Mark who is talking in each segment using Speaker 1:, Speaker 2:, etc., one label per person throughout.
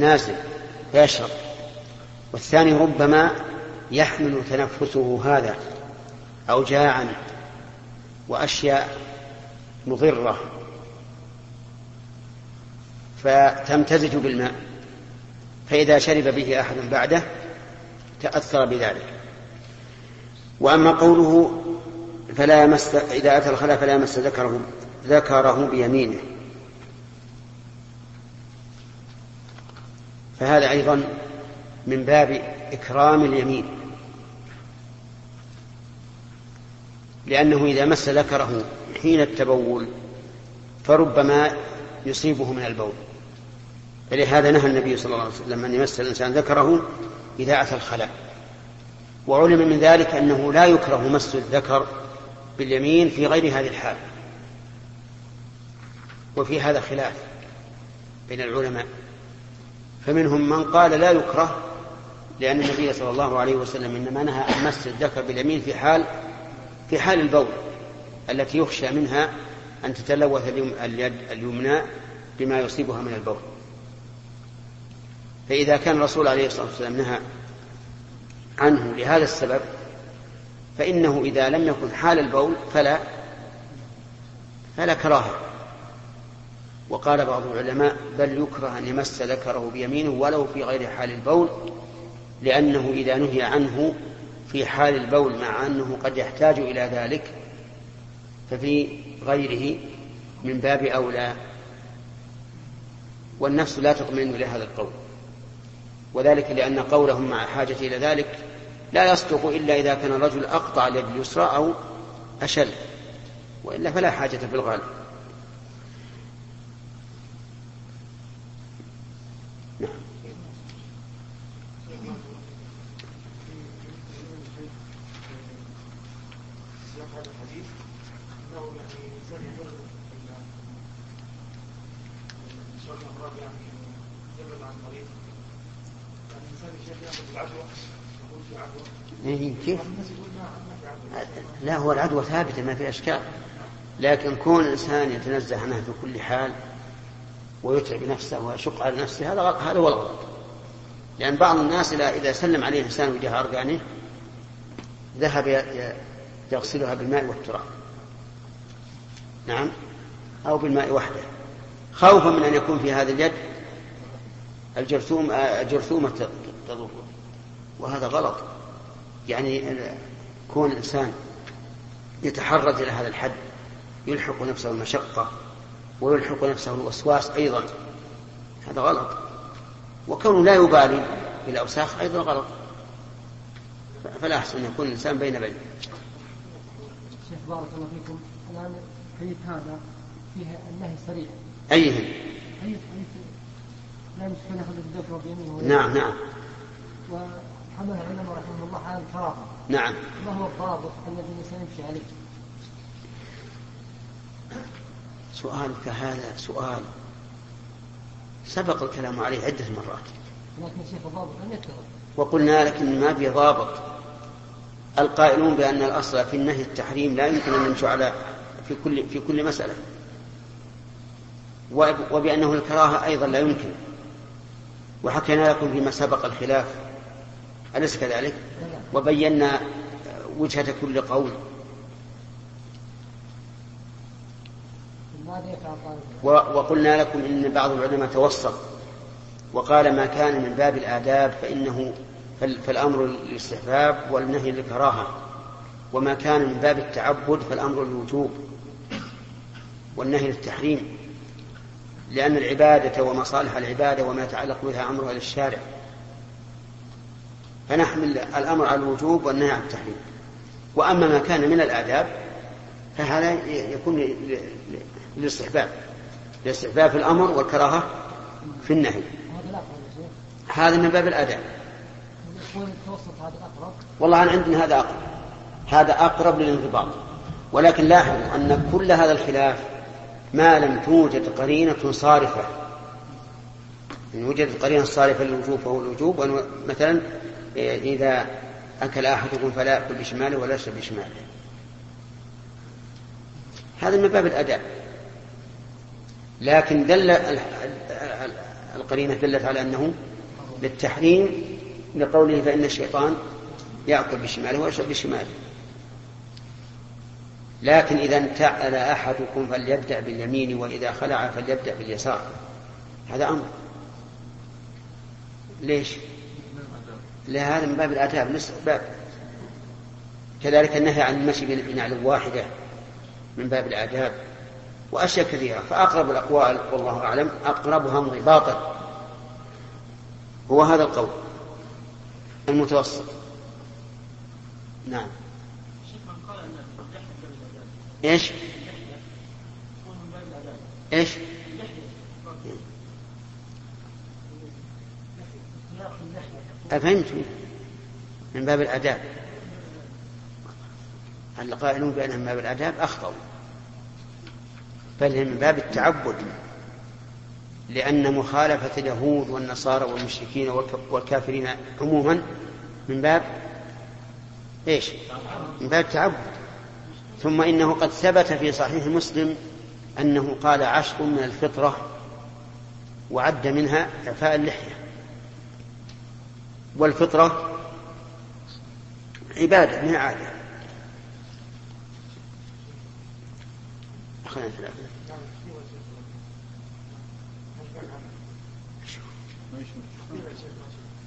Speaker 1: نازل فيشرب. والثاني ربما يحمل تنفسه هذا أوجاعا وأشياء مضرة. فتمتزج بالماء. فإذا شرب به أحد بعده تأثر بذلك. وأما قوله فلا يمس إذا أتى الخلاء فلا يمس ذكره ذكره بيمينه. فهذا أيضا من باب إكرام اليمين. لأنه إذا مس ذكره حين التبول فربما يصيبه من البول. فلهذا نهى النبي صلى الله عليه وسلم أن يمس الإنسان ذكره إذا أتى الخلاء. وعلم من ذلك أنه لا يكره مس الذكر باليمين في غير هذه الحال. وفي هذا خلاف بين العلماء. فمنهم من قال لا يكره لأن النبي صلى الله عليه وسلم إنما نهى عن مس الذكر باليمين في حال في حال البول التي يخشى منها أن تتلوث اليد اليمنى بما يصيبها من البول. فإذا كان الرسول عليه الصلاة والسلام نهى عنه لهذا السبب فإنه إذا لم يكن حال البول فلا فلا كراهة. وقال بعض العلماء بل يكره أن يمس ذكره بيمينه ولو في غير حال البول لأنه إذا نهي عنه في حال البول مع أنه قد يحتاج إلى ذلك ففي غيره من باب أولى. والنفس لا تطمئن إلى هذا القول وذلك لأن قولهم مع حاجة إلى ذلك لا يصدق إلا إذا كان الرجل أقطع اليد اليسرى أو أشل وإلا فلا حاجة في الغالب إيه، كيف؟ لا هو العدوى ثابتة ما في أشكال. لكن كون الإنسان يتنزه عنها في كل حال ويتعب نفسه ويشق على نفسه هذا هذا هو الغلط. لأن بعض الناس إذا سلم عليه إنسان وجه أرقانه ذهب يغسلها بالماء والتراب. نعم؟ أو بالماء وحده. خوفا من أن يكون في هذه اليد الجرثوم الجرثومة تضر وهذا غلط. يعني كون الإنسان يتحرز إلى هذا الحد يلحق نفسه المشقة ويلحق نفسه الوسواس أيضا. هذا غلط. وكونه لا يبالي بالأوساخ أيضا غلط. فلا أحسن أن يكون الإنسان بين بين.
Speaker 2: شيخ بارك الله فيكم الآن حديث هذا فيه النهي صريح.
Speaker 1: أيه
Speaker 2: حديث حديث لا يمسك أن يأخذ الذكر بيمينه.
Speaker 1: نعم نعم.
Speaker 2: وحمل العلماء رحمه الله على الكراهة
Speaker 1: نعم.
Speaker 2: ما هو الضابط الذي يمشي عليه
Speaker 1: سؤالك هذا سؤال سبق الكلام عليه عدة مرات.
Speaker 2: لكن شيخ الضابط يتخذ
Speaker 1: وقلنا لك إن ما في ضابط. القائلون بأن الأصل في النهي التحريم لا يمكن أن نمشي على في كل في كل مسألة. وبأنه الكراهة أيضا لا يمكن. وحكينا لكم فيما سبق الخلاف. أليس كذلك؟ وبينا وجهة كل قول. وقلنا لكم إن بعض العلماء توسط وقال ما كان من باب الآداب فإنه فالأمر للاستحباب والنهي للكراهة. وما كان من باب التعبد فالأمر للوجوب والنهي للتحريم. لأن العبادة ومصالح العبادة وما يتعلق بها أمرها للشارع. فنحمل الأمر على الوجوب والنهي عن التحريم. وأما ما كان من الآداب فهذا يكون للاستحباب الاستحباب في الأمر والكراهة في النهي. هذا من باب الآداب. والله أنا عندنا هذا أقرب. هذا أقرب للانضباط. ولكن لاحظوا أن كل هذا الخلاف ما لم توجد قرينة صارفة. إن وجدت قرينة صارفة للوجوب فهو الوجوب مثلا إذا أكل أحدكم فلا يأكل بشماله ولا يشرب بشماله. هذا من باب الأداء. لكن دل القرينة دلت على أنه للتحريم لقوله فإن الشيطان يأكل بشماله ويشرب بشماله. لكن إذا انتعل أحدكم فليبدأ باليمين وإذا خلع فليبدأ باليسار. هذا أمر. ليش؟ لهذا من باب الآداب نصف باب. كذلك النهي عن المشي بنعل واحدة من باب الآداب وأشياء كثيرة. فأقرب الأقوال والله أعلم أقربها انضباطا هو هذا القول المتوسط. نعم. إيش؟ إيش؟ أفهمت؟ من باب الآداب. القائلون بأنها من باب الآداب؟ أخطأوا بل هي من باب التعبد. لأن مخالفة اليهود والنصارى والمشركين والكافرين عموما من باب إيش؟ من باب التعبد. ثم إنه قد ثبت في صحيح مسلم أنه قال عشر من الفطرة وعد منها إعفاء اللحية. والفطرة عبادة من عادة؟ خلينا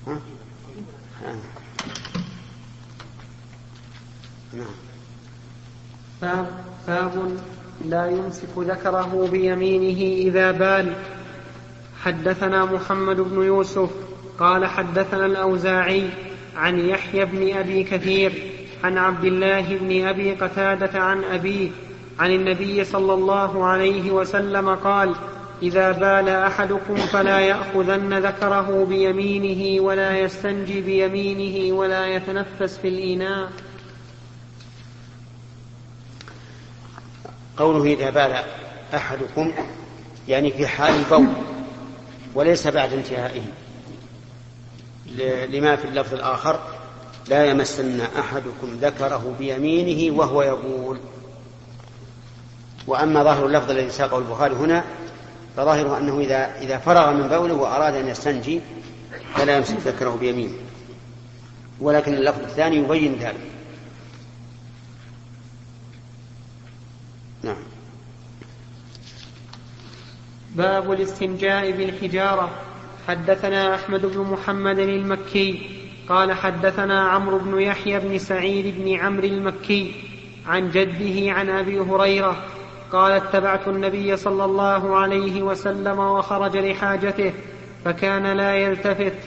Speaker 1: ها؟ نعم.
Speaker 3: باب لا يمسك ذكره بيمينه إذا بال حدثنا محمد بن يوسف قال حدثنا الأوزاعي عن يحيى بن أبي كثير عن عبد الله بن أبي قتادة عن أبيه عن النبي صلى الله عليه وسلم قال إذا بال أحدكم فلا يأخذن ذكره بيمينه ولا يستنجي بيمينه ولا يتنفس في الإناء.
Speaker 1: قوله إذا بال أحدكم يعني في حال البول وليس بعد انتهائه. لما في اللفظ الآخر لا يمسن أحدكم ذكره بيمينه وهو يقول. وأما ظاهر اللفظ الذي ساقه البخاري هنا فظاهره أنه إذا إذا فرغ من بوله وأراد أن يستنجي فلا يمسك ذكره بيمينه. ولكن اللفظ الثاني يبين ذلك. نعم.
Speaker 3: باب الاستنجاء بالحجارة. حدثنا أحمد بن محمد المكي قال حدثنا عمرو بن يحيى بن سعيد بن عمرو المكي عن جده عن أبي هريرة قال اتبعت النبي صلى الله عليه وسلم وخرج لحاجته فكان لا يلتفت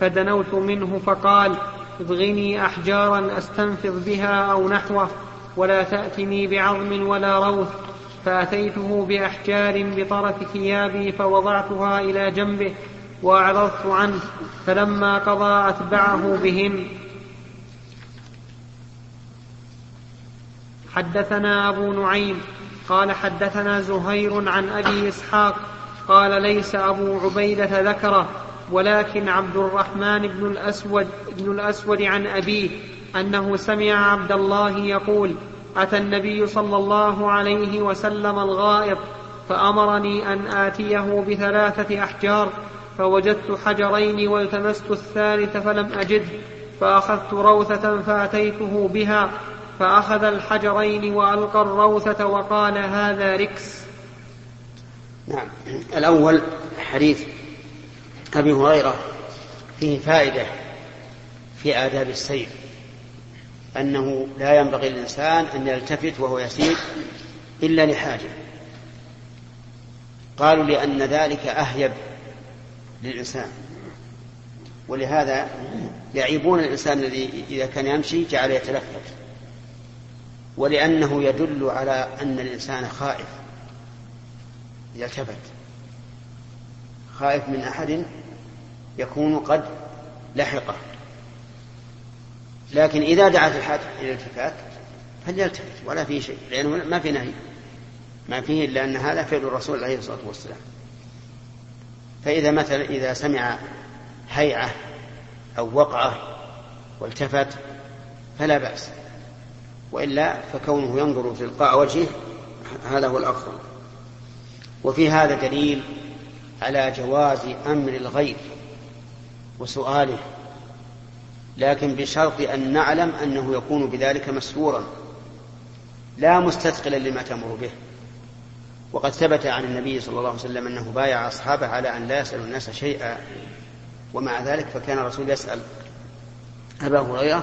Speaker 3: فدنوت منه فقال ابغني أحجارا أستنفض بها أو نحوه ولا تأتني بعظم ولا روث فأتيته بأحجار بطرف ثيابي فوضعتها إلى جنبه وأعرضت عنه فلما قضى أتبعه بهن حدثنا أبو نعيم قال حدثنا زهير عن أبي إسحاق قال ليس أبو عبيدة ذكره ولكن عبد الرحمن بن الأسود بن الأسود عن أبيه أنه سمع عبد الله يقول أتى النبي صلى الله عليه وسلم الغائط فأمرني أن آتيه بثلاثة أحجار فوجدت حجرين والتمست الثالث فلم أجده فأخذت روثة فأتيته بها فأخذ الحجرين وألقى الروثة وقال هذا ركس.
Speaker 1: نعم. الأول حديث أبي هريرة فيه فائدة في آداب السير أنه لا ينبغي للإنسان أن يلتفت وهو يسير إلا لحاجة. قالوا لأن ذلك أهيب للإنسان. ولهذا يعيبون الإنسان الذي إذا كان يمشي جعل يتلفت. ولأنه يدل على أن الإنسان خائف. إذا التفت خائف من أحد يكون قد لحقه. لكن إذا دعت الحاجة إلى الالتفات فليلتفت ولا في شيء لأنه ما في نهي. ما فيه إلا أن هذا فعل الرسول عليه الصلاة والسلام. فإذا مثلا إذا سمع هيعة أو وقعة والتفت فلا بأس وإلا فكونه ينظر تلقاء وجهه هذا هو الأفضل. وفي هذا دليل على جواز أمر الغير وسؤاله لكن بشرط أن نعلم أنه يكون بذلك مسرورا لا مستثقلا لما تأمر به. وقد ثبت عن النبي صلى الله عليه وسلم أنه بايع أصحابه على أن لا يسأل الناس شيئا ومع ذلك فكان الرسول يسأل أبا هريرة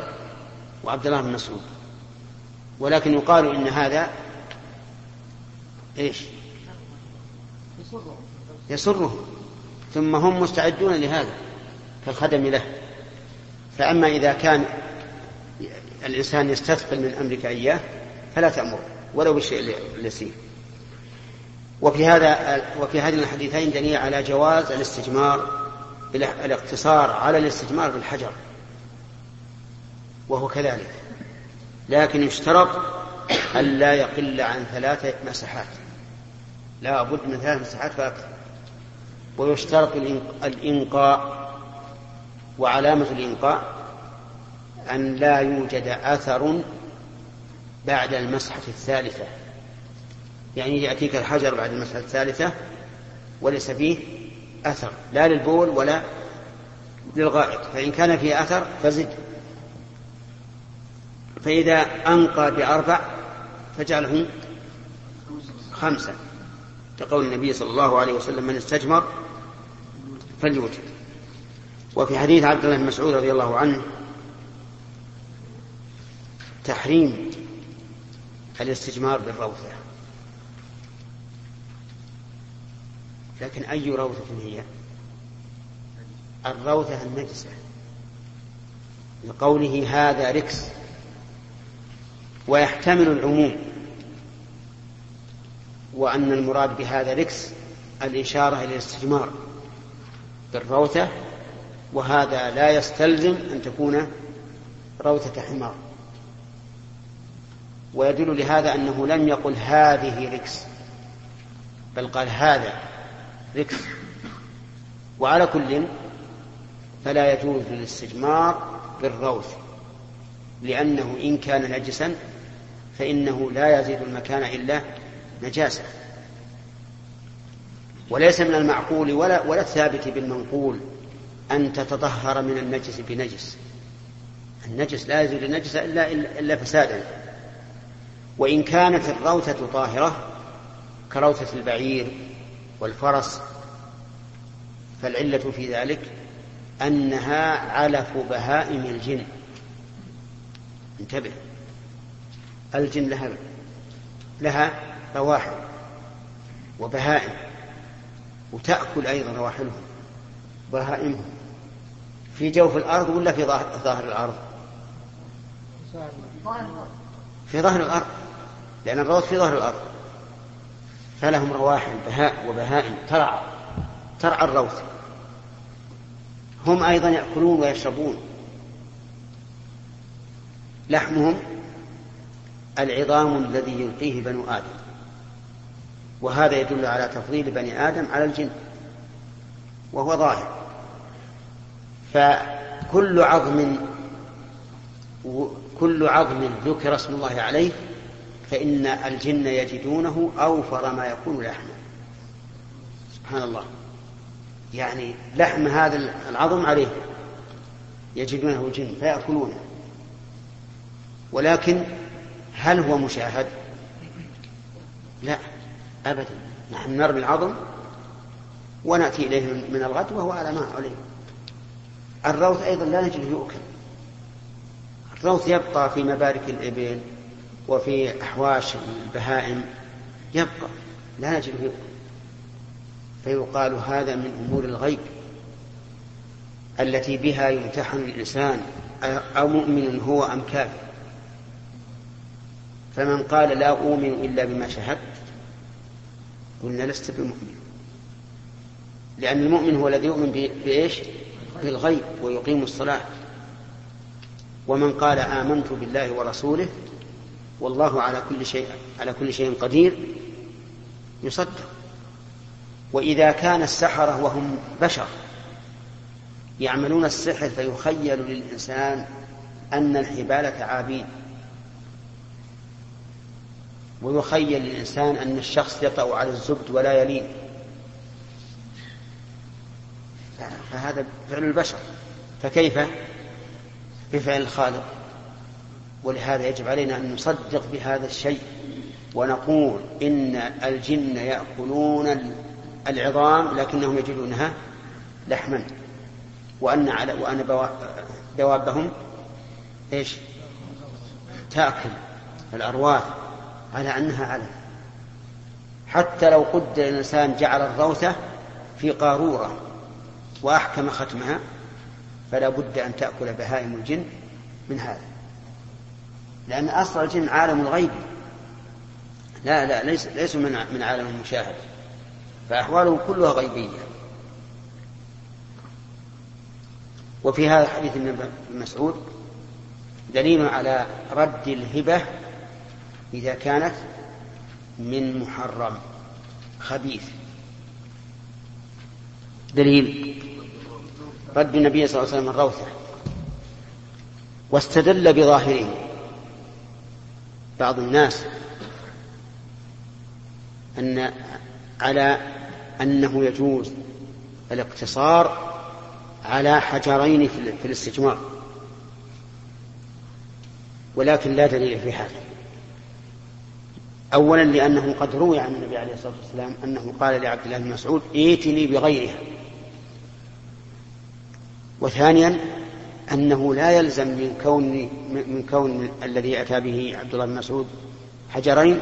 Speaker 1: وعبد الله بن مسعود. ولكن يقال إن هذا إيش؟ يسرهم. ثم هم مستعدون لهذا كالخدم له. فأما إذا كان الإنسان يستثقل من أمرك إياه فلا تأمر ولو بالشيء اليسير وفي هذا وفي هذين الحديثين دليل على جواز الاستجمار الاقتصار على الاستجمار بالحجر. وهو كذلك. لكن يشترط ألا يقل عن ثلاث مساحات. لا بد من ثلاث مساحات فأكثر ويشترط الإنقاء. وعلامة الإنقاء أن لا يوجد أثر بعد المسحة الثالثة. يعني يأتيك الحجر بعد المسحة الثالثة وليس فيه أثر لا للبول ولا للغائط فإن كان فيه أثر فزد. فإذا أنقى بأربع فجعله خمسة كقول النبي صلى الله عليه وسلم من استجمر فليوتر وفي حديث عبد الله بن مسعود رضي الله عنه تحريم الاستجمار بالروثة. لكن أي روثة هي؟ الروثة النجسة. لقوله هذا ركس. ويحتمل العموم. وأن المراد بهذا ركس الإشارة إلى الاستجمار بالروثة وهذا لا يستلزم أن تكون روثة حمار. ويدل لهذا أنه لم يقل هذه ركس. بل قال هذا. ركس وعلى كل فلا يجوز الاستجمار بالروث لأنه إن كان نجسا فإنه لا يزيد المكان إلا نجاسة. وليس من المعقول ولا ولا الثابت بالمنقول أن تتطهر من النجس بنجس. النجس لا يزيد النجس إلا, إلا فسادا. وإن كانت الروثة طاهرة كروثة البعير والفرس فالعلة في ذلك أنها علف بهائم الجن. انتبه الجن لها لها رواحل وبهائم وتأكل أيضا رواحلهم بهائمهم. في جوف الأرض ولا في ظاهر الأرض؟ في ظهر الأرض لأن الروث في ظهر الأرض. فلهم رواحل بهاء وبهائم ترعى ترعى الروث. هم أيضا يأكلون ويشربون. لحمهم العظام الذي يلقيه بنو آدم. وهذا يدل على تفضيل بني آدم على الجن. وهو ظاهر. فكل عظم كل عظم ذكر اسم الله عليه فإن الجن يجدونه أوفر ما يكون لحما سبحان الله. يعني لحم هذا العظم عليه. يجدونه الجن فيأكلونه. ولكن هل هو مشاهد؟ لا. أبدا. نحن نرمي العظم ونأتي إليه من الغد وهو على ما عليه. الروث أيضا لا نجده يؤكل. الروث يبقى في مبارك الإبل. وفي أحواش البهائم يبقى لا نجده فيقال هذا من أمور الغيب التي بها يمتحن الإنسان أو مؤمن هو أم كافر. فمن قال لا أؤمن إلا بما شهدت قلنا لست بمؤمن. لأن المؤمن هو الذي يؤمن بإيش؟ بالغيب ويقيم الصلاة. ومن قال آمنت بالله ورسوله والله على كل شيء على كل شيء قدير يصدق. وإذا كان السحرة وهم بشر يعملون السحر فيخيل للإنسان أن الحبالة عابين ويخيل للإنسان أن الشخص يطأ على الزبد ولا يلين. فهذا فعل البشر. فكيف؟ بفعل الخالق. ولهذا يجب علينا أن نصدق بهذا الشيء ونقول إن الجن يأكلون العظام لكنهم يجدونها لحما وأن على وأن دوابهم إيش؟ تأكل الأرواح على أنها علم حتى لو قدر الإنسان جعل الروثة في قارورة وأحكم ختمها فلا بد أن تأكل بهائم الجن من هذا لأن أصل الجن عالم الغيب. لا لا ليس ليسوا من من عالم المشاهدة فأحوالهم كلها غيبية. وفي هذا الحديث ابن مسعود دليل على رد الهبة إذا كانت من محرم خبيث. دليل رد النبي صلى الله عليه وسلم الروثة. واستدل بظاهره. بعض الناس أن على أنه يجوز الاقتصار على حجرين في الاستجمار. ولكن لا دليل في هذا. أولا لأنه قد روي عن النبي عليه الصلاة والسلام أنه قال لعبد الله بن مسعود ائتني بغيرها. وثانيا أنه لا يلزم من كون من كون الذي أتى به عبد الله بن مسعود حجرين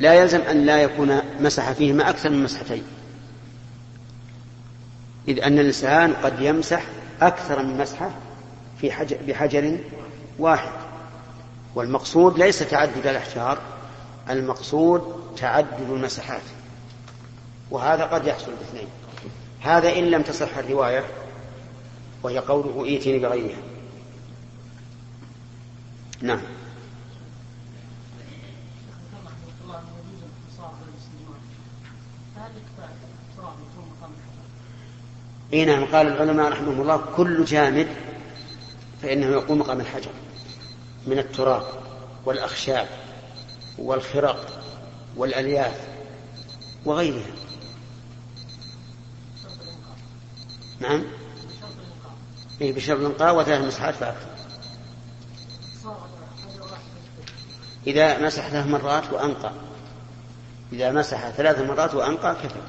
Speaker 1: لا يلزم أن لا يكون مسح فيهما أكثر من مسحتين. إذ أن الإنسان قد يمسح أكثر من مسحة في حجر بحجر واحد. والمقصود ليس تعدد الأحجار المقصود تعدد المسحات وهذا قد يحصل باثنين. هذا إن لم تصح الرواية وهي قوله ائتني بغيرها. نعم. اي نعم. قال العلماء رحمهم الله كل جامد فإنه يقوم مقام الحجر من التراب والأخشاب والخرق والألياف وغيرها. نعم. إيه بشرط الإنقاء وثلاث مسحات فأكثر إذا مسح ثلاث مرات وأنقى. إذا مسح ثلاث مرات وأنقى كفى.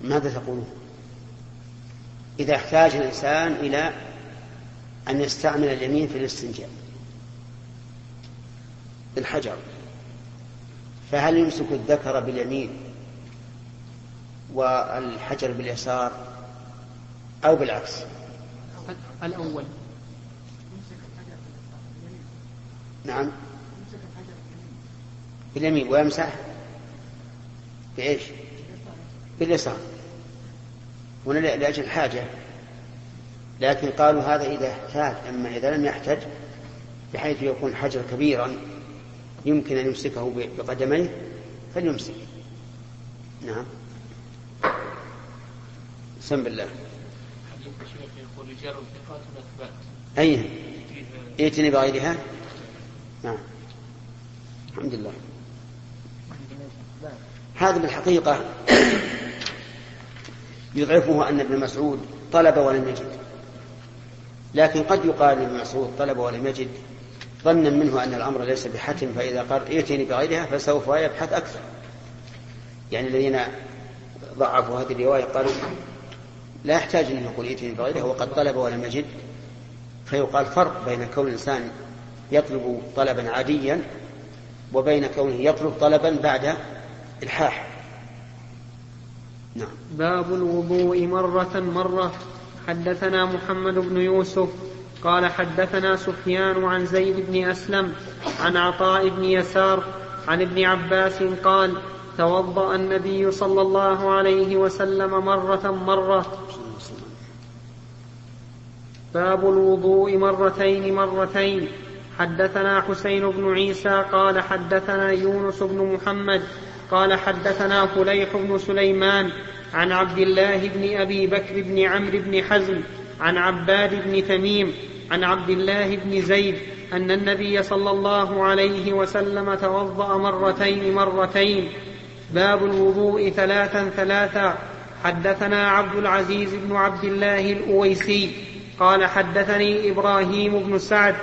Speaker 1: ماذا تقولون إذا احتاج الإنسان إلى أن يستعمل اليمين في الاستنجاء. بالحجر فهل يمسك الذكر باليمين والحجر باليسار أو بالعكس؟
Speaker 3: الأول.
Speaker 1: نعم. باليمين. ويمسح بإيش؟ باليسار. هنا لأجل الحاجة. لكن قالوا هذا إذا احتاج. أما إذا لم يحتج بحيث يكون حجر كبيرا يمكن أن يمسكه بقدميه فليمسك. نعم. سم بالله أي ائتني بغيرها؟ نعم. الحمد لله. هذا بالحقيقة يضعفه أن ابن مسعود طلب ولم يجد. لكن قد يقال ابن مسعود طلب ولم يجد. ظنا منه أن الأمر ليس بحتم فإذا قال ائتني بغيرها فسوف يبحث أكثر. يعني الذين ضعفوا هذه الرواية قالوا لا يحتاج أن يقول ائتني بغيرها وقد طلب ولم يجد. فيقال فرق بين كون الإنسان يطلب طلبا عاديا وبين كونه يطلب طلبا بعد إلحاح.
Speaker 3: نعم. باب الوضوء مرة مرة. حدثنا محمد بن يوسف قال حدثنا سفيان عن زيد بن أسلم عن عطاء بن يسار عن ابن عباس قال توضأ النبي صلى الله عليه وسلم مرة مرة. باب الوضوء مرتين مرتين. حدثنا حسين بن عيسى قال حدثنا يونس بن محمد قال حدثنا فليح بن سليمان عن عبد الله بن أبي بكر بن عمرو بن حزم عن عباد بن تميم عن عبد الله بن زيد أن النبي صلى الله عليه وسلم توضأ مرتين مرتين. باب الوضوء ثلاثا ثلاثا. حدثنا عبد العزيز بن عبد الله الأويسي. قال حدثني إبراهيم بن سعد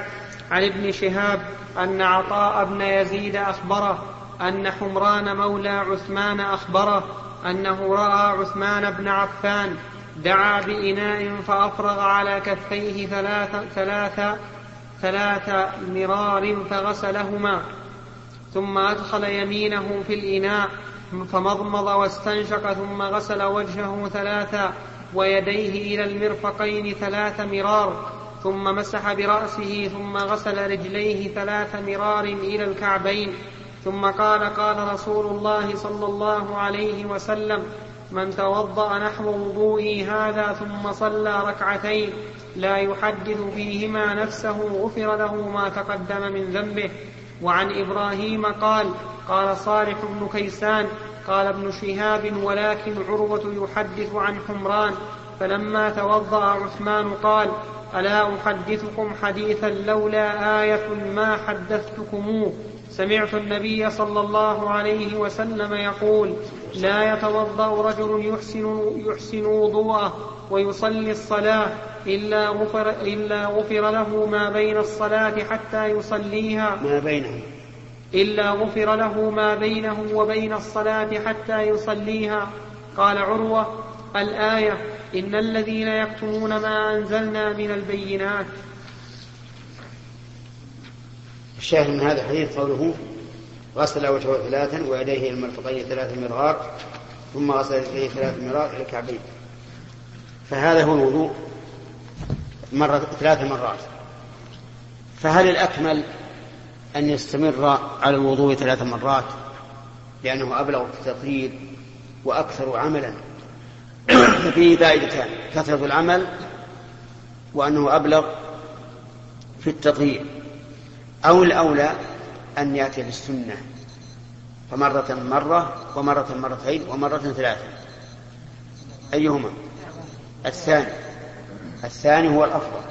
Speaker 3: عن ابن شهاب أن عطاء بن يزيد أخبره أن حمران مولى عثمان أخبره أنه رأى عثمان بن عفان دعا بإناء فأفرغ على كفيه ثلاث ثلاث ثلاث مرار فغسلهما ثم أدخل يمينه في الإناء فمضمض واستنشق ثم غسل وجهه ثلاثا ويديه إلى المرفقين ثلاث مرار ثم مسح برأسه ثم غسل رجليه ثلاث مرار إلى الكعبين ثم قال قال رسول الله صلى الله عليه وسلم من توضأ نحو وضوئي هذا ثم صلى ركعتين لا يحدث فيهما نفسه غفر له ما تقدم من ذنبه. وعن إبراهيم قال قال صالح بن كيسان قال ابن شهاب ولكن عروة يحدث عن حمران. فلما توضأ عثمان قال ألا أحدثكم حديثا لولا آية ما حدثتكموه؟ سمعت النبي صلى الله عليه وسلم يقول لا يتوضأ رجل يحسن, يحسن وضوءه ويصلي الصلاة إلا غفر, إلا غفر له ما بين الصلاة حتى يصليها.
Speaker 1: ما بينه
Speaker 3: إلا غفر له ما بينه وبين الصلاة حتى يصليها. قال عروة الآية إن الذين يكتمون ما أنزلنا من البينات
Speaker 1: الشاهد من هذا الحديث قوله غسل وجهه ثلاثا ويديه المرفقين ثلاث مرار ثم غسل يديه ثلاث مرار إلى الكعبين. فهذا هو الوضوء مرة ثلاث مرات. فهل الأكمل أن يستمر على الوضوء ثلاث مرات لأنه أبلغ في التطهير وأكثر عملا؟ ففيه فائدتان كثرة العمل وأنه أبلغ في التطهير أو الأولى أن يأتي بالسنة فمرة مرة ومرة مرتين ومرة ثلاثة. أيهما؟ الثاني. الثاني هو الأفضل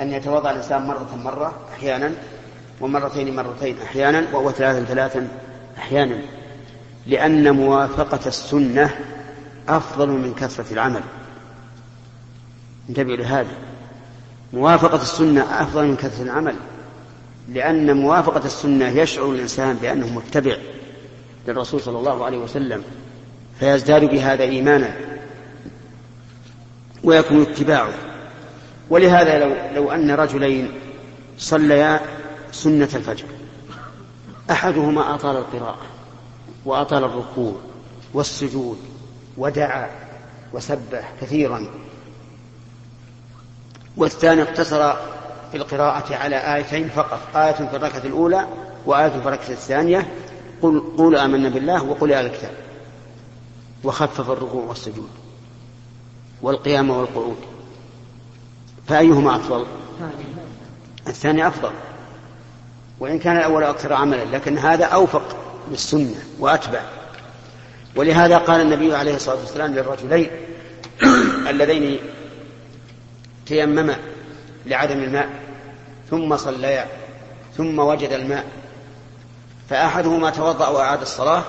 Speaker 1: أن يتوضأ الإنسان مرة مرة أحيانا ومرتين مرتين أحيانا وهو ثلاثا ثلاثا أحيانا لأن موافقة السنة أفضل من كثرة العمل. انتبهوا لهذا. موافقة السنة أفضل من كثرة العمل. لأن موافقة السنة يشعر الإنسان بأنه متبع للرسول صلى الله عليه وسلم فيزداد بهذا إيمانا ويكون اتباعه. ولهذا لو, لو أن رجلين صليا سنة الفجر أحدهما أطال القراءة وأطال الركوع والسجود ودعا وسبح كثيرا والثاني اقتصر في القراءة على آيتين فقط آية في الركعة الأولى وآية في الركعة الثانية قل قولوا آمنا بالله وقل يا الكتاب. وخفف الركوع والسجود والقيام والقعود. فأيهما أفضل؟ الثاني أفضل. وإن كان الأول أكثر عملا لكن هذا أوفق للسنة وأتبع. ولهذا قال النبي عليه الصلاة والسلام للرجلين اللذين تيمما لعدم الماء. ثم صليا ثم وجد الماء فأحدهما توضأ وأعاد الصلاة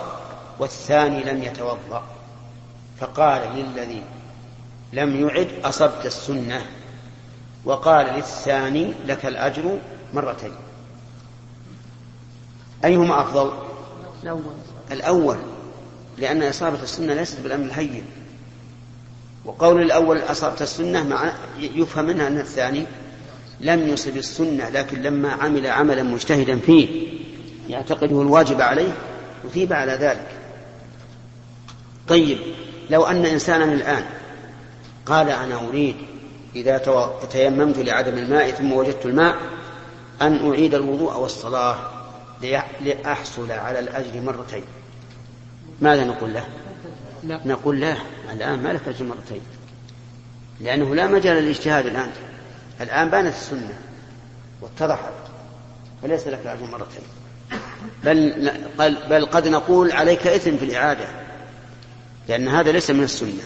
Speaker 1: والثاني لم يتوضأ. فقال للذي لم يعد أصبت السنة؟ وقال للثاني لك الأجر مرتين. أيهما أفضل؟
Speaker 3: الأول.
Speaker 1: الأول لأن إصابة السنة ليست بالأمر الهين. وقول الأول أصابت السنة مع يفهم منها أن الثاني لم يصب السنة لكن لما عمل عملا مجتهدا فيه يعتقده الواجب عليه أثيب على ذلك. طيب لو أن إنسانا الآن قال أنا أريد إذا تيممت لعدم الماء ثم وجدت الماء أن أعيد الوضوء والصلاة لأحصل على الأجر مرتين. ماذا نقول له؟
Speaker 3: لا.
Speaker 1: نقول لا الآن ما لك أجر مرتين لأنه لا مجال للاجتهاد الآن. الآن بانت السنة واتضحت فليس لك أجر مرتين بل, بل قد نقول عليك إثم في الإعادة لأن هذا ليس من السنة.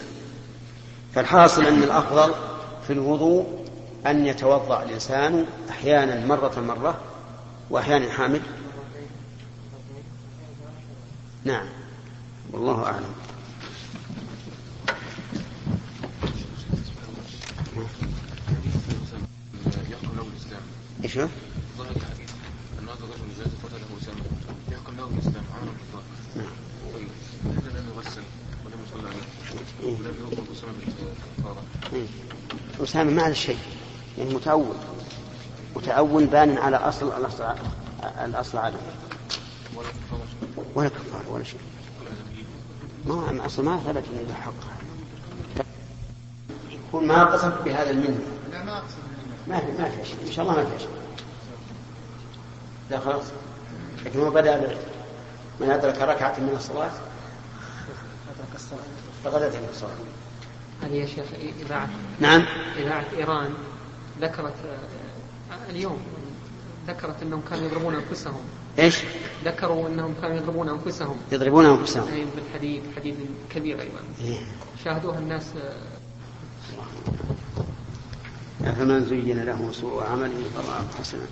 Speaker 1: فالحاصل أن الأفضل في الوضوء أن يتوضأ الإنسان أحيانا مرة مرة وأحيانا حامل. نعم. والله أعلم إيش هو؟ ظهر الحديث ان هذا الرجل جاز قتله اسامه يحكم له الاسلام عمل بالظاهر نعم طيب هذا لم يغسل ولم يصلى عليه ولم يؤمر اسامه بالكفاره أسامة ما هذا الشيء. يعني متأول متأول بان على اصل الاصل الاصل عدم. ولا كفارة ولا شيء. ما أصلا ما ثبت انه له حق يكون ما قصد بهذا المنه ما في ما في شيء إن شاء الله ما في شيء لا خلاص. لكن هو بدأ من أدرك ركعة من الصلاة. أدرك الصلاة. فقد أدرك الصلاة.
Speaker 3: هذه يا شيخ اذاعه
Speaker 1: نعم.
Speaker 3: اذاعه إيران ذكرت آه، اليوم ذكرت أنهم كانوا يضربون أنفسهم.
Speaker 1: إيش؟
Speaker 3: ذكروا أنهم كانوا يضربون أنفسهم.
Speaker 1: يضربون أنفسهم.
Speaker 3: أي بالحديد حديد كبير أيضا. إيه؟ شاهدوها الناس آه،
Speaker 1: أفمن زين له سوء عمله فرآه حسنا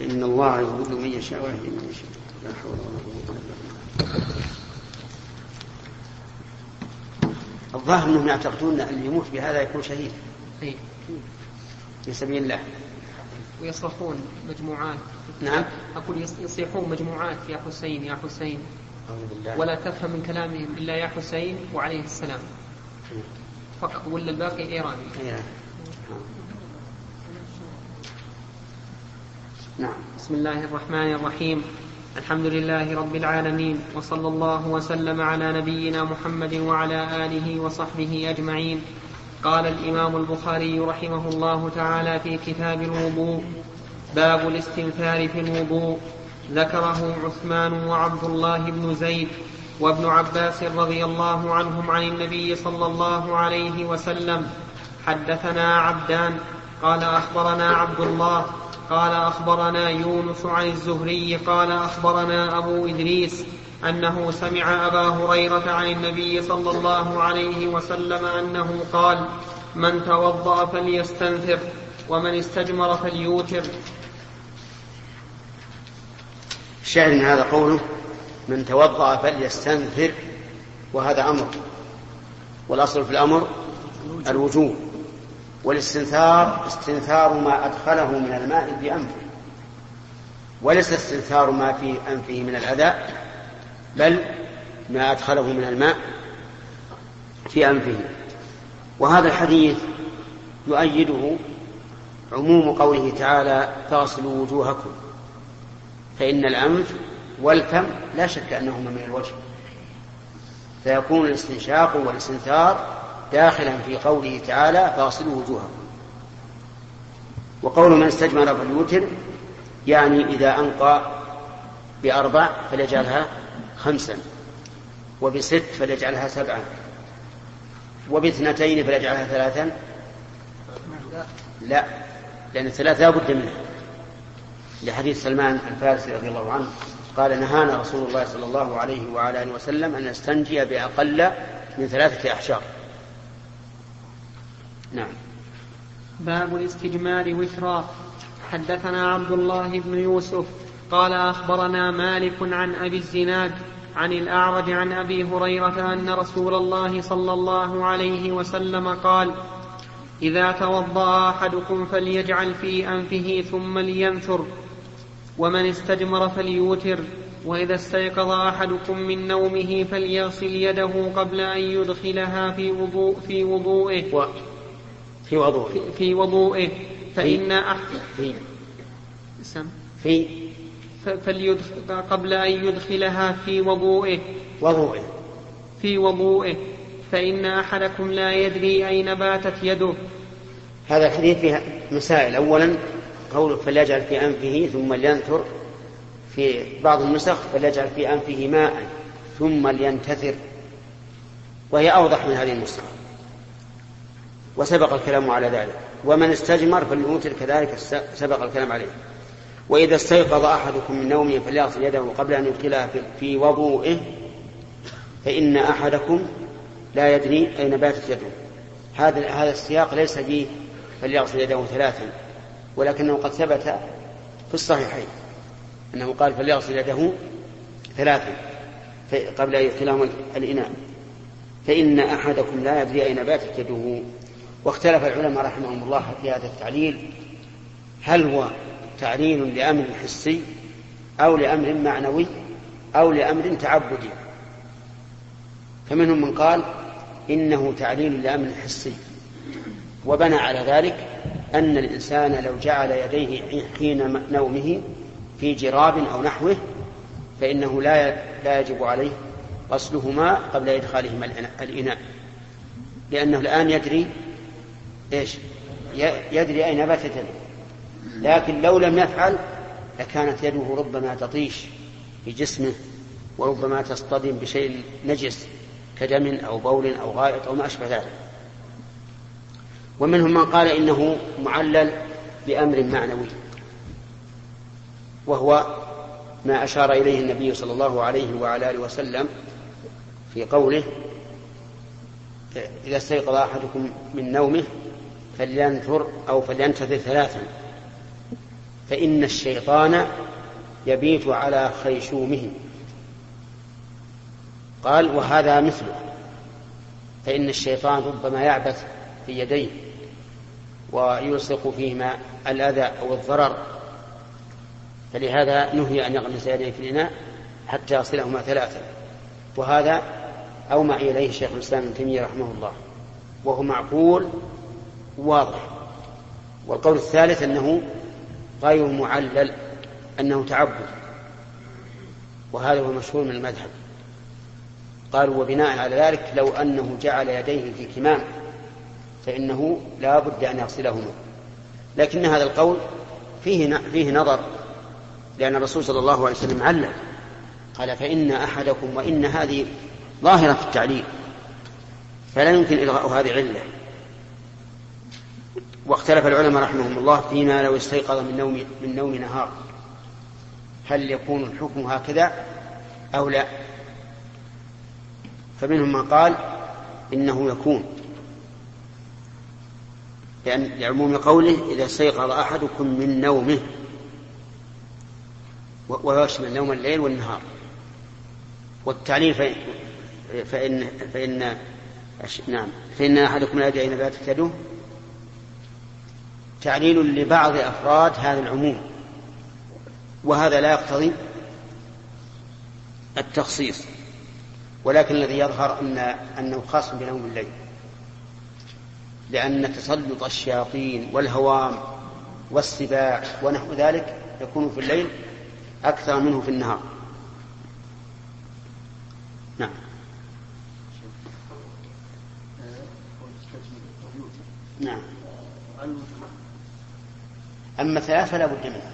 Speaker 1: إن الله يضل من يشاء ويهدي من يشاء. لا حول ولا قوة إلا بالله. الظاهر أنهم يعتقدون أن اللي يموت بهذا يكون شهيد.
Speaker 3: أي.
Speaker 1: في سبيل الله.
Speaker 3: ويصرخون مجموعات.
Speaker 1: نعم.
Speaker 3: أقول يصيحون مجموعات. يا حسين يا حسين.
Speaker 1: بالله.
Speaker 3: ولا تفهم من كلامهم إلا يا حسين وعليه السلام. فقط. ولا الباقي إيراني.
Speaker 1: إيه. نعم.
Speaker 3: بسم الله الرحمن الرحيم. الحمد لله رب العالمين وصلى الله وسلم على نبينا محمد وعلى آله وصحبه أجمعين. قال الإمام البخاري رحمه الله تعالى في كتاب الوضوء باب الاستنثار في الوضوء. ذكره عثمان وعبد الله بن زيد وابن عباس رضي الله عنهم عن النبي صلى الله عليه وسلم حدثنا عبدان قال أخبرنا عبد الله قال أخبرنا يونس عن الزهري قال أخبرنا أبو إدريس أنه سمع أبا هريرة عن النبي صلى الله عليه وسلم أنه قال من توضأ فليستنثر ومن استجمر فليوتر.
Speaker 1: الشاهد من هذا قوله من توضأ فليستنثر وهذا أمر والأصل في الأمر الوجوب. والاستنثار استنثار ما أدخله من الماء في أنفه. وليس استنثار ما في أنفه من الأذى بل ما أدخله من الماء في أنفه. وهذا الحديث يؤيده عموم قوله تعالى فاغسلوا وجوهكم فإن الأنف والفم لا شك أنهما من الوجه. فيكون الاستنشاق والاستنثار داخلا في قوله تعالى فاغسلوا وجوهكم. وقول من استجمر فليوتر يعني إذا أنقى بأربع فليجعلها خمسا وبست فليجعلها سبعا وباثنتين فليجعلها ثلاثا. لا لأن الثلاث لا بد منها لحديث سلمان الفارسي رضي الله عنه قال نهانا رسول الله صلى الله عليه وعلى آله وسلم أن نستنجي بأقل من ثلاثة احشار نعم.
Speaker 3: باب الاستجمار وترا. حدثنا عبد الله بن يوسف قال أخبرنا مالك عن أبي الزناد عن الأعرج عن أبي هريرة أن رسول الله صلى الله عليه وسلم قال إذا توضأ أحدكم فليجعل في أنفه ثم لينثر ومن استجمر فليوتر وإذا استيقظ أحدكم من نومه فليغسل يده قبل أن يدخلها في وضوء في وضوئه
Speaker 1: في وضوءه
Speaker 3: في وضوئه فإن أح...
Speaker 1: في
Speaker 3: سم.
Speaker 1: في
Speaker 3: فليدخل قبل أن يدخلها في وضوئه
Speaker 1: وضوئه
Speaker 3: في وضوئه فإن أحدكم لا يدري أين باتت يده.
Speaker 1: هذا الحديث فيه مسائل. أولا قوله فليجعل في أنفه ثم لينثر. في بعض النسخ فليجعل في أنفه ماء ثم لينتثر. وهي أوضح من هذه النسخة. وسبق الكلام على ذلك. ومن استجمر فليوتر كذلك سبق الكلام عليه. وإذا استيقظ أحدكم من نومه فليغسل يده قبل أن يدخلها في وضوئه فإن أحدكم لا يدري أين باتت يده. هذا هذا السياق ليس فيه فليغسل يده ثلاثا ولكنه قد ثبت في الصحيحين أنه قال فليغسل يده ثلاثا قبل أن يدخلهم الإناء. فإن أحدكم لا يدري أين باتت يده. واختلف العلماء رحمهم الله في هذا التعليل هل هو تعليل لأمر حسي أو لأمر معنوي أو لأمر تعبدي؟ فمنهم من قال إنه تعليل لأمر حسي وبنى على ذلك أن الإنسان لو جعل يديه حين نومه في جراب أو نحوه فإنه لا لا يجب عليه غسلهما قبل إدخالهما الإناء لأنه الآن يدري إيش؟ يدري أين باتت لكن لو لم يفعل لكانت يده ربما تطيش في جسمه وربما تصطدم بشيء نجس كدم أو بول أو غائط أو ما أشبه ذلك. ومنهم من قال إنه معلل بأمر معنوي وهو ما أشار إليه النبي صلى الله عليه وعلى آله وسلم في قوله إذا استيقظ أحدكم من نومه فلينثر أو فلينتظر ثلاثا. فإن الشيطان يبيت على خيشومه قال وهذا مثله. فإن الشيطان ربما يعبث في يديه ويلصق فيهما الأذى أو الضرر. فلهذا نهي أن يغمس يديه في الإناء حتى يصلهما ثلاثا. وهذا أومع إليه شيخ الإسلام ابن تيمية رحمه الله. وهو معقول واضح. والقول الثالث أنه غير معلل أنه تعبد. وهذا هو المشهور من المذهب. قالوا وبناء على ذلك لو أنه جعل يديه في كمام فإنه لا بد أن يغسلهما. لكن هذا القول فيه فيه نظر لأن الرسول صلى الله عليه وسلم علم قال فإن أحدكم وإن هذه ظاهرة في التعليل فلا يمكن إلغاء هذه علة واختلف العلماء رحمهم الله فيما لو استيقظ من نوم من نوم نهار. هل يكون الحكم هكذا أو لا؟ فمنهم من قال إنه يكون. لأن لعموم قوله إذا استيقظ أحدكم من نومه ويشمل نوم الليل والنهار. والتعليل فإن فإن, فإن نعم. فإن أحدكم لا يدري أين باتت يده تعليل لبعض أفراد هذا العموم وهذا لا يقتضي التخصيص ولكن الذي يظهر أن أنه خاص بنوم الليل لأن تسلط الشياطين والهوام والسباع ونحو ذلك يكون في الليل أكثر منه في النهار. نعم. نعم. أما ثلاث فلا بد منه.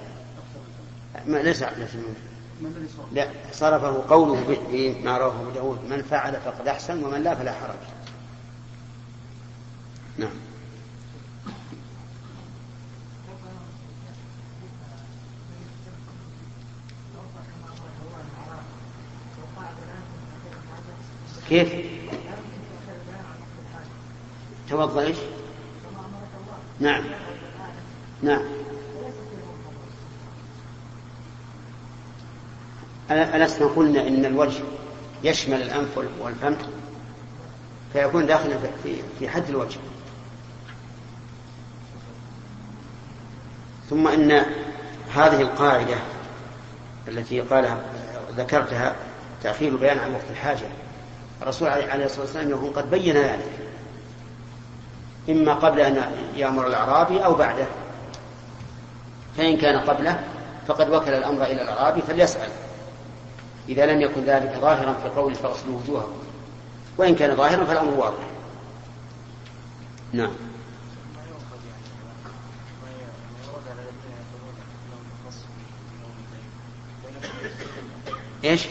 Speaker 1: ما ليس ليس لا صرفه قوله بما رواه أبو داود من فعل فقد أحسن ومن لا فلا حرج نعم. كيف؟ توضأ إيش؟ نعم. نعم. ألسنا قلنا إن الوجه يشمل الأنف والفم؟ فيكون داخلا في في حد الوجه. ثم إن هذه القاعدة التي قالها ذكرتها تأخير البيان عن وقت الحاجة. الرسول عليه الصلاة والسلام يكون قد بين ذلك. إما قبل أن يأمر الأعرابي أو بعده. فإن كان قبله فقد وكل الأمر إلى الأعرابي فليسأل. إذا لم يكن ذلك ظاهرا في قول فاغسلوا وجوهكم وإن كان ظاهرا فالأمر واضح. نعم. إيش؟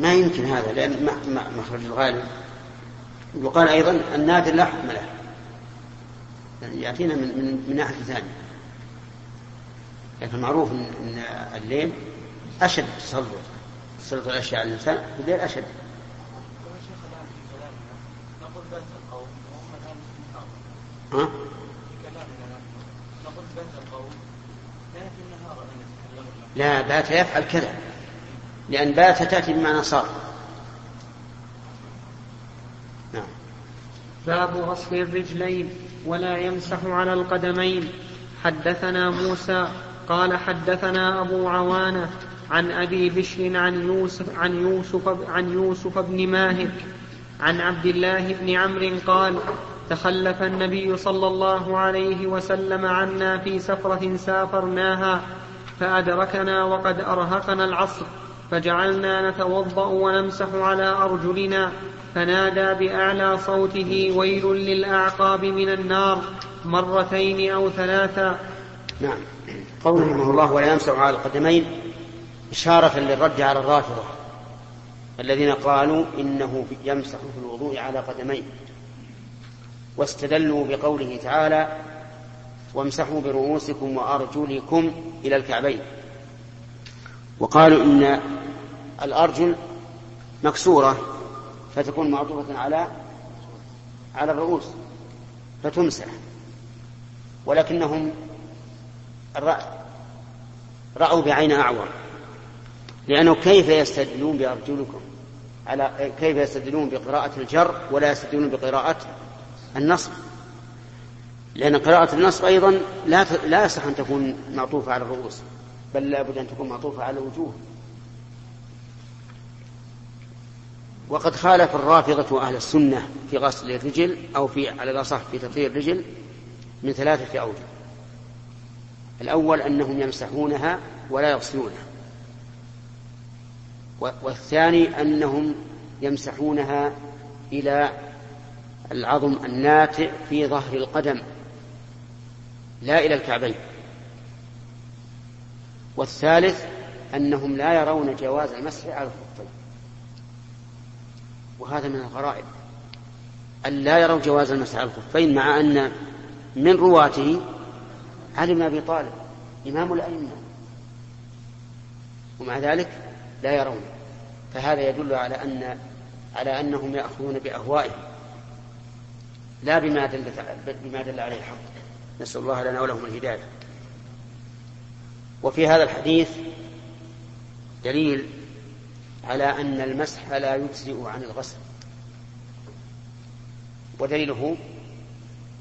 Speaker 1: ما يمكن هذا لأن مخرج الغالب. يقال أيضا النادر لا حكم له يعني يأتينا من, من, من ناحية ثانية. لكن معروف أن الليل أشد تسلط تسلط الأشياء على الإنسان الليل أشد. ها؟ لا بات يفعل كذا لأن بات تأتي بمعنى صار.
Speaker 3: نعم. باب غسل الرجلين ولا يمسح على القدمين. حدثنا موسى قال حدثنا أبو عوانة عن أبي بشر عن يوسف عن يوسف عن يوسف بن ماهر عن عبد الله بن عمرو قال تخلف النبي صلى الله عليه وسلم عنا في سفرة سافرناها فأدركنا وقد أرهقنا العصر فجعلنا نتوضأ ونمسح على أرجلنا فنادى بأعلى صوته ويل للأعقاب من النار مرتين أو ثلاثا
Speaker 1: نعم. قوله رحمه الله ولا يمسح على القدمين إشارة للرد على الرافضة الذين قالوا إنه يمسح في الوضوء على قدمين واستدلوا بقوله تعالى وامسحوا برؤوسكم وأرجلكم إلى الكعبين وقالوا إن الأرجل مكسورة فتكون معطوفة على على الرؤوس فتمسح ولكنهم رأوا بعين أعور. لأنه كيف يستدلون بأرجلكم؟ على كيف يستدلون بقراءة الجر ولا يستدلون بقراءة النصب؟ لأن قراءة النصب أيضا لا لا يصح أن تكون معطوفة على الرؤوس بل لابد أن تكون معطوفة على الوجوه. وقد خالف الرافضة أهل السنة في غسل الرجل أو في على الأصح في تطهير الرجل من ثلاثة أوجه. الأول أنهم يمسحونها ولا يغسلونها. والثاني أنهم يمسحونها إلى العظم الناتئ في ظهر القدم لا إلى الكعبين. والثالث أنهم لا يرون جواز المسح على الخفين وهذا من الغرائب أن لا يروا جواز المسح على الخفين مع أن من رواته علي بن أبي طالب إمام الأئمة. ومع ذلك لا يرون. فهذا يدل على أن على أنهم يأخذون بأهوائهم. لا بما دل بما دل عليه الحق. نسأل الله لنا ولهم الهداية. وفي هذا الحديث دليل على أن المسح لا يجزئ عن الغسل. ودليله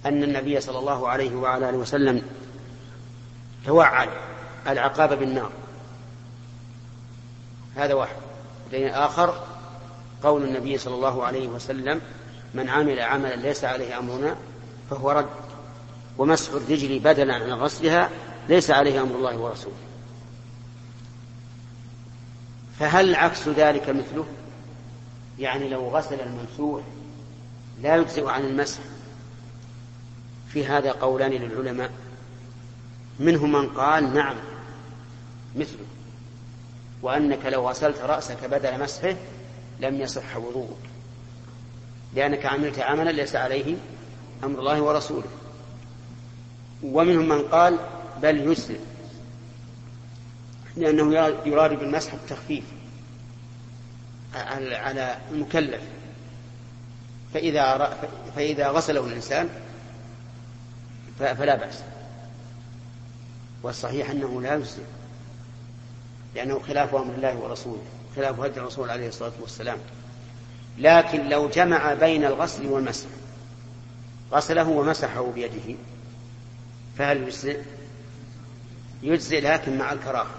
Speaker 1: أن النبي صلى الله عليه وعلى آله وسلم توعد العقاب بالنار. هذا واحد. دليل آخر قول النبي صلى الله عليه وسلم من عمل عملا ليس عليه أمرنا فهو رد ومسح الرجل بدلا عن غسلها ليس عليه أمر الله ورسوله. فهل عكس ذلك مثله؟ يعني لو غسل الممسوح لا يجزئ عن المسح. في هذا قولان للعلماء. منهم من قال نعم مثله. وأنك لو غسلت رأسك بدل مسحه لم يصح وضوءك لأنك عملت عملا ليس عليه أمر الله ورسوله. ومنهم من قال بل يسلم لأنه يراد بالمسح التخفيف على المكلف. فإذا فإذا غسله الإنسان فلا بأس. والصحيح أنه لا يسلم لأنه خلاف أمر الله ورسوله خلاف هدي الرسول عليه الصلاة والسلام لكن لو جمع بين الغسل والمسح غسله ومسحه بيده فهل يجزئ؟ يجزئ لكن مع الكراهة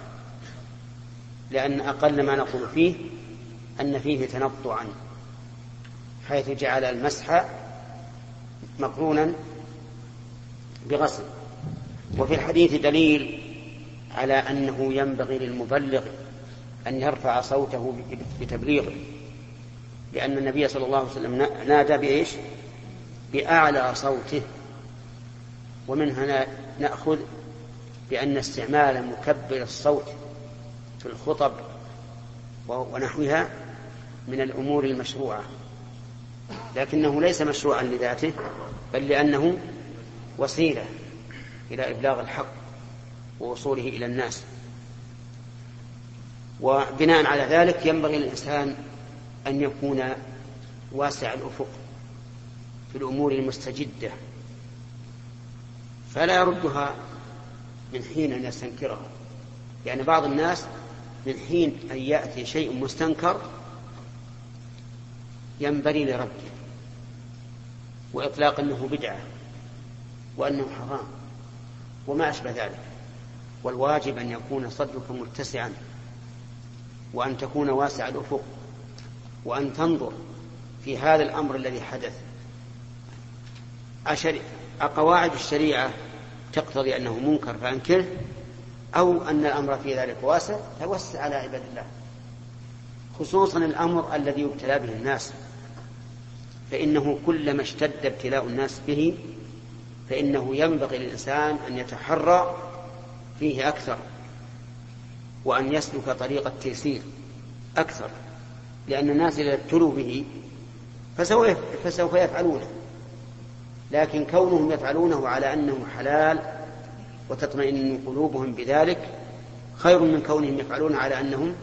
Speaker 1: لأن أقل ما نقول فيه أن فيه تنطعا حيث جعل المسح مقرونا بغسل وفي الحديث دليل على أنه ينبغي للمبلغ أن يرفع صوته بتبليغه لأن النبي صلى الله عليه وسلم نادى بإيش؟ بأعلى صوته. ومن هنا نأخذ بأن استعمال مكبر الصوت في الخطب ونحوها من الأمور المشروعة. لكنه ليس مشروعا لذاته بل لأنه وسيلة. إلى إبلاغ الحق ووصوله إلى الناس. وبناء على ذلك ينبغي للإنسان أن يكون واسع الأفق في الأمور المستجدة فلا يردها من حين أن يستنكرها. يعني بعض الناس من حين أن يأتي شيء مستنكر ينبغي لرده وإطلاق أنه بدعة وأنه حرام. وما أشبه ذلك. والواجب أن يكون صدرك متسعا وأن تكون واسع الأفق وأن تنظر في هذا الأمر الذي حدث. قواعد الشريعة تقتضي أنه منكر فأنكره أو أن الأمر في ذلك واسع توسع على عباد الله. خصوصا الأمر الذي يبتلى به الناس فإنه كلما اشتد ابتلاء الناس به فإنه ينبغي للإنسان أن يتحرى فيه أكثر وأن يسلك طريق التيسير أكثر لأن الناس إذا ابتلوا به فسوف يفعلونه. لكن كونهم يفعلونه على أنه حلال وتطمئن قلوبهم بذلك خير من كونهم يفعلون على أنهم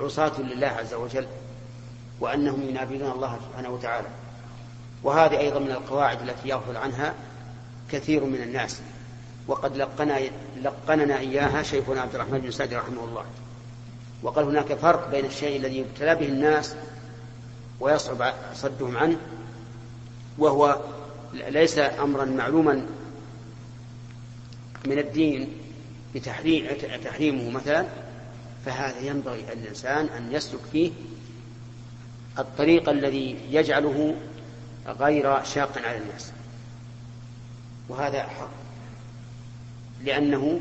Speaker 1: عصاة لله عز وجل وأنهم ينابذون الله سبحانه وتعالى. وهذه أيضا من القواعد التي يغفل عنها كثير من الناس. وقد لقنا لقننا إياها شيخنا عبد الرحمن بن سعد رحمه الله. وقال هناك فرق بين الشيء الذي يبتلى به الناس ويصعب صدهم عنه وهو ليس أمرا معلوما من الدين بتحريمه مثلا فهذا ينبغي الإنسان أن يسلك فيه الطريق الذي يجعله غير شاق على الناس. وهذا حق. لأنه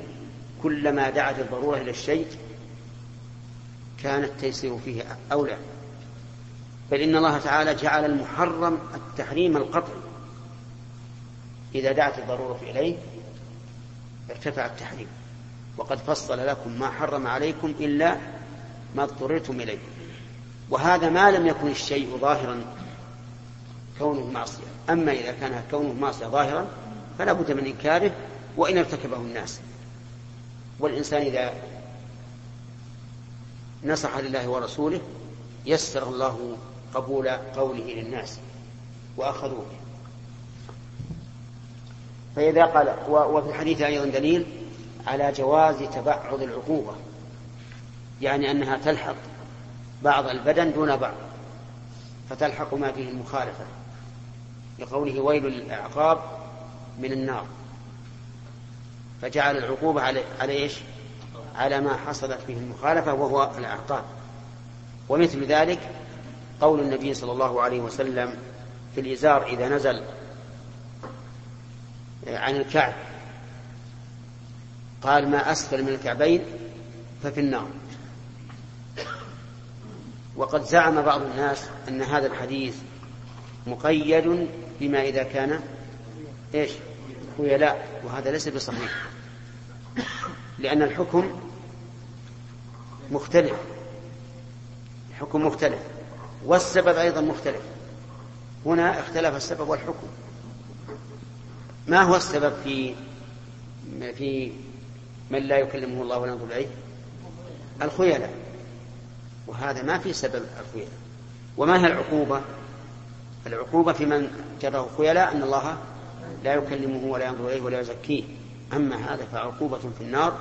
Speaker 1: كلما دعت الضرورة إلى الشيء كان التيسير فيه أولى. بل إن الله تعالى جعل المحرم التحريم القطعي. إذا دعت الضرورة إليه ارتفع التحريم. وقد فصل لكم ما حرم عليكم إلا ما اضطررتم إليه. وهذا ما لم يكن الشيء ظاهرا كونه معصية. أما إذا كان كونه معصية ظاهرا فلا بد من إنكاره وإن ارتكبه الناس. والإنسان إذا نصح لله ورسوله يسر الله قبول قوله للناس وأخذوه. فإذا قال وفي الحديث أيضا دليل على جواز تبعض العقوبة يعني أنها تلحق بعض البدن دون بعض فتلحق ما فيه المخالفة. لقوله ويل للأعقاب من النار. فجعل العقوبة على على إيش؟ على ما حصلت به المخالفة وهو الأعقاب. ومثل ذلك قول النبي صلى الله عليه وسلم في الإزار إذا نزل عن الكعب قال ما أسفل من الكعبين ففي النار. وقد زعم بعض الناس أن هذا الحديث مقيد بما إذا كان إيش؟ خيلاء وهذا ليس بصحيح. لأن الحكم مختلف. الحكم مختلف والسبب أيضا مختلف. هنا اختلف السبب والحكم. ما هو السبب في في من لا يكلمه الله ولا ينظر إليه؟ الخيلاء. وهذا ما في سبب الخيلاء. وما هي العقوبة؟ العقوبة في من جره خيلاء أن الله لا يكلمه ولا ينظر إليه ولا يزكيه. أما هذا فعقوبة في النار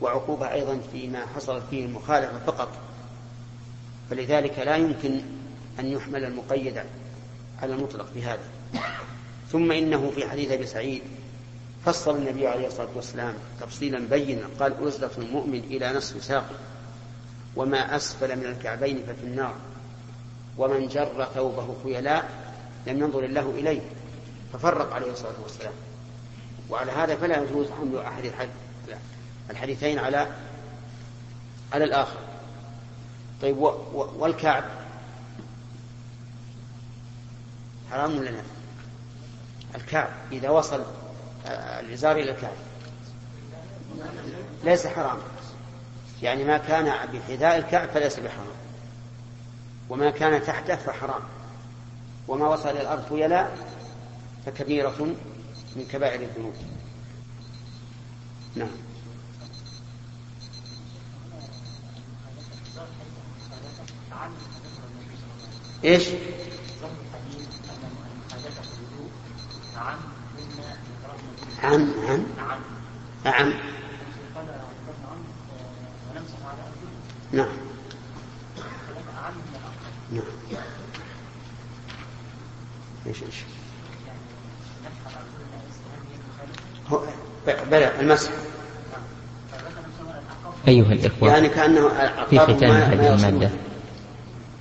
Speaker 1: وعقوبة أيضا فيما حصلت فيه المخالفة فقط. فلذلك لا يمكن أن يحمل المقيد على المطلق بهذا ثم إنه في حديث أبي سعيد فصل النبي عليه الصلاة والسلام تفصيلا بينا قال أزلة المؤمن إلى نصف ساقه وما أسفل من الكعبين ففي النار ومن جر ثوبه خيلاء لم ينظر الله إليه. ففرق عليه الصلاة والسلام. وعلى هذا فلا يجوز حمل أحد الحديثين على على الآخر. طيب والكعب؟ حرام لا؟ الكعب إذا وصل الإزار إلى الكعب. ليس حرام. يعني ما كان بحذاء الكعب فليس بحرام. وما كان تحته فحرام. وما وصل إلى الأرض خيلاء فكبيرة من كبائر الذنوب. نعم. إيش؟ عن عن عن نعم. نعم. إيش إيش هو بلى المسح.
Speaker 4: أيها الإخوة
Speaker 1: يعني كأنه
Speaker 4: في ختام هذه. المادة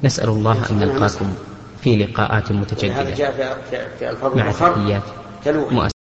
Speaker 4: نسأل الله أن نلقاكم في لقاءات متجددة مع تحيات مؤسسة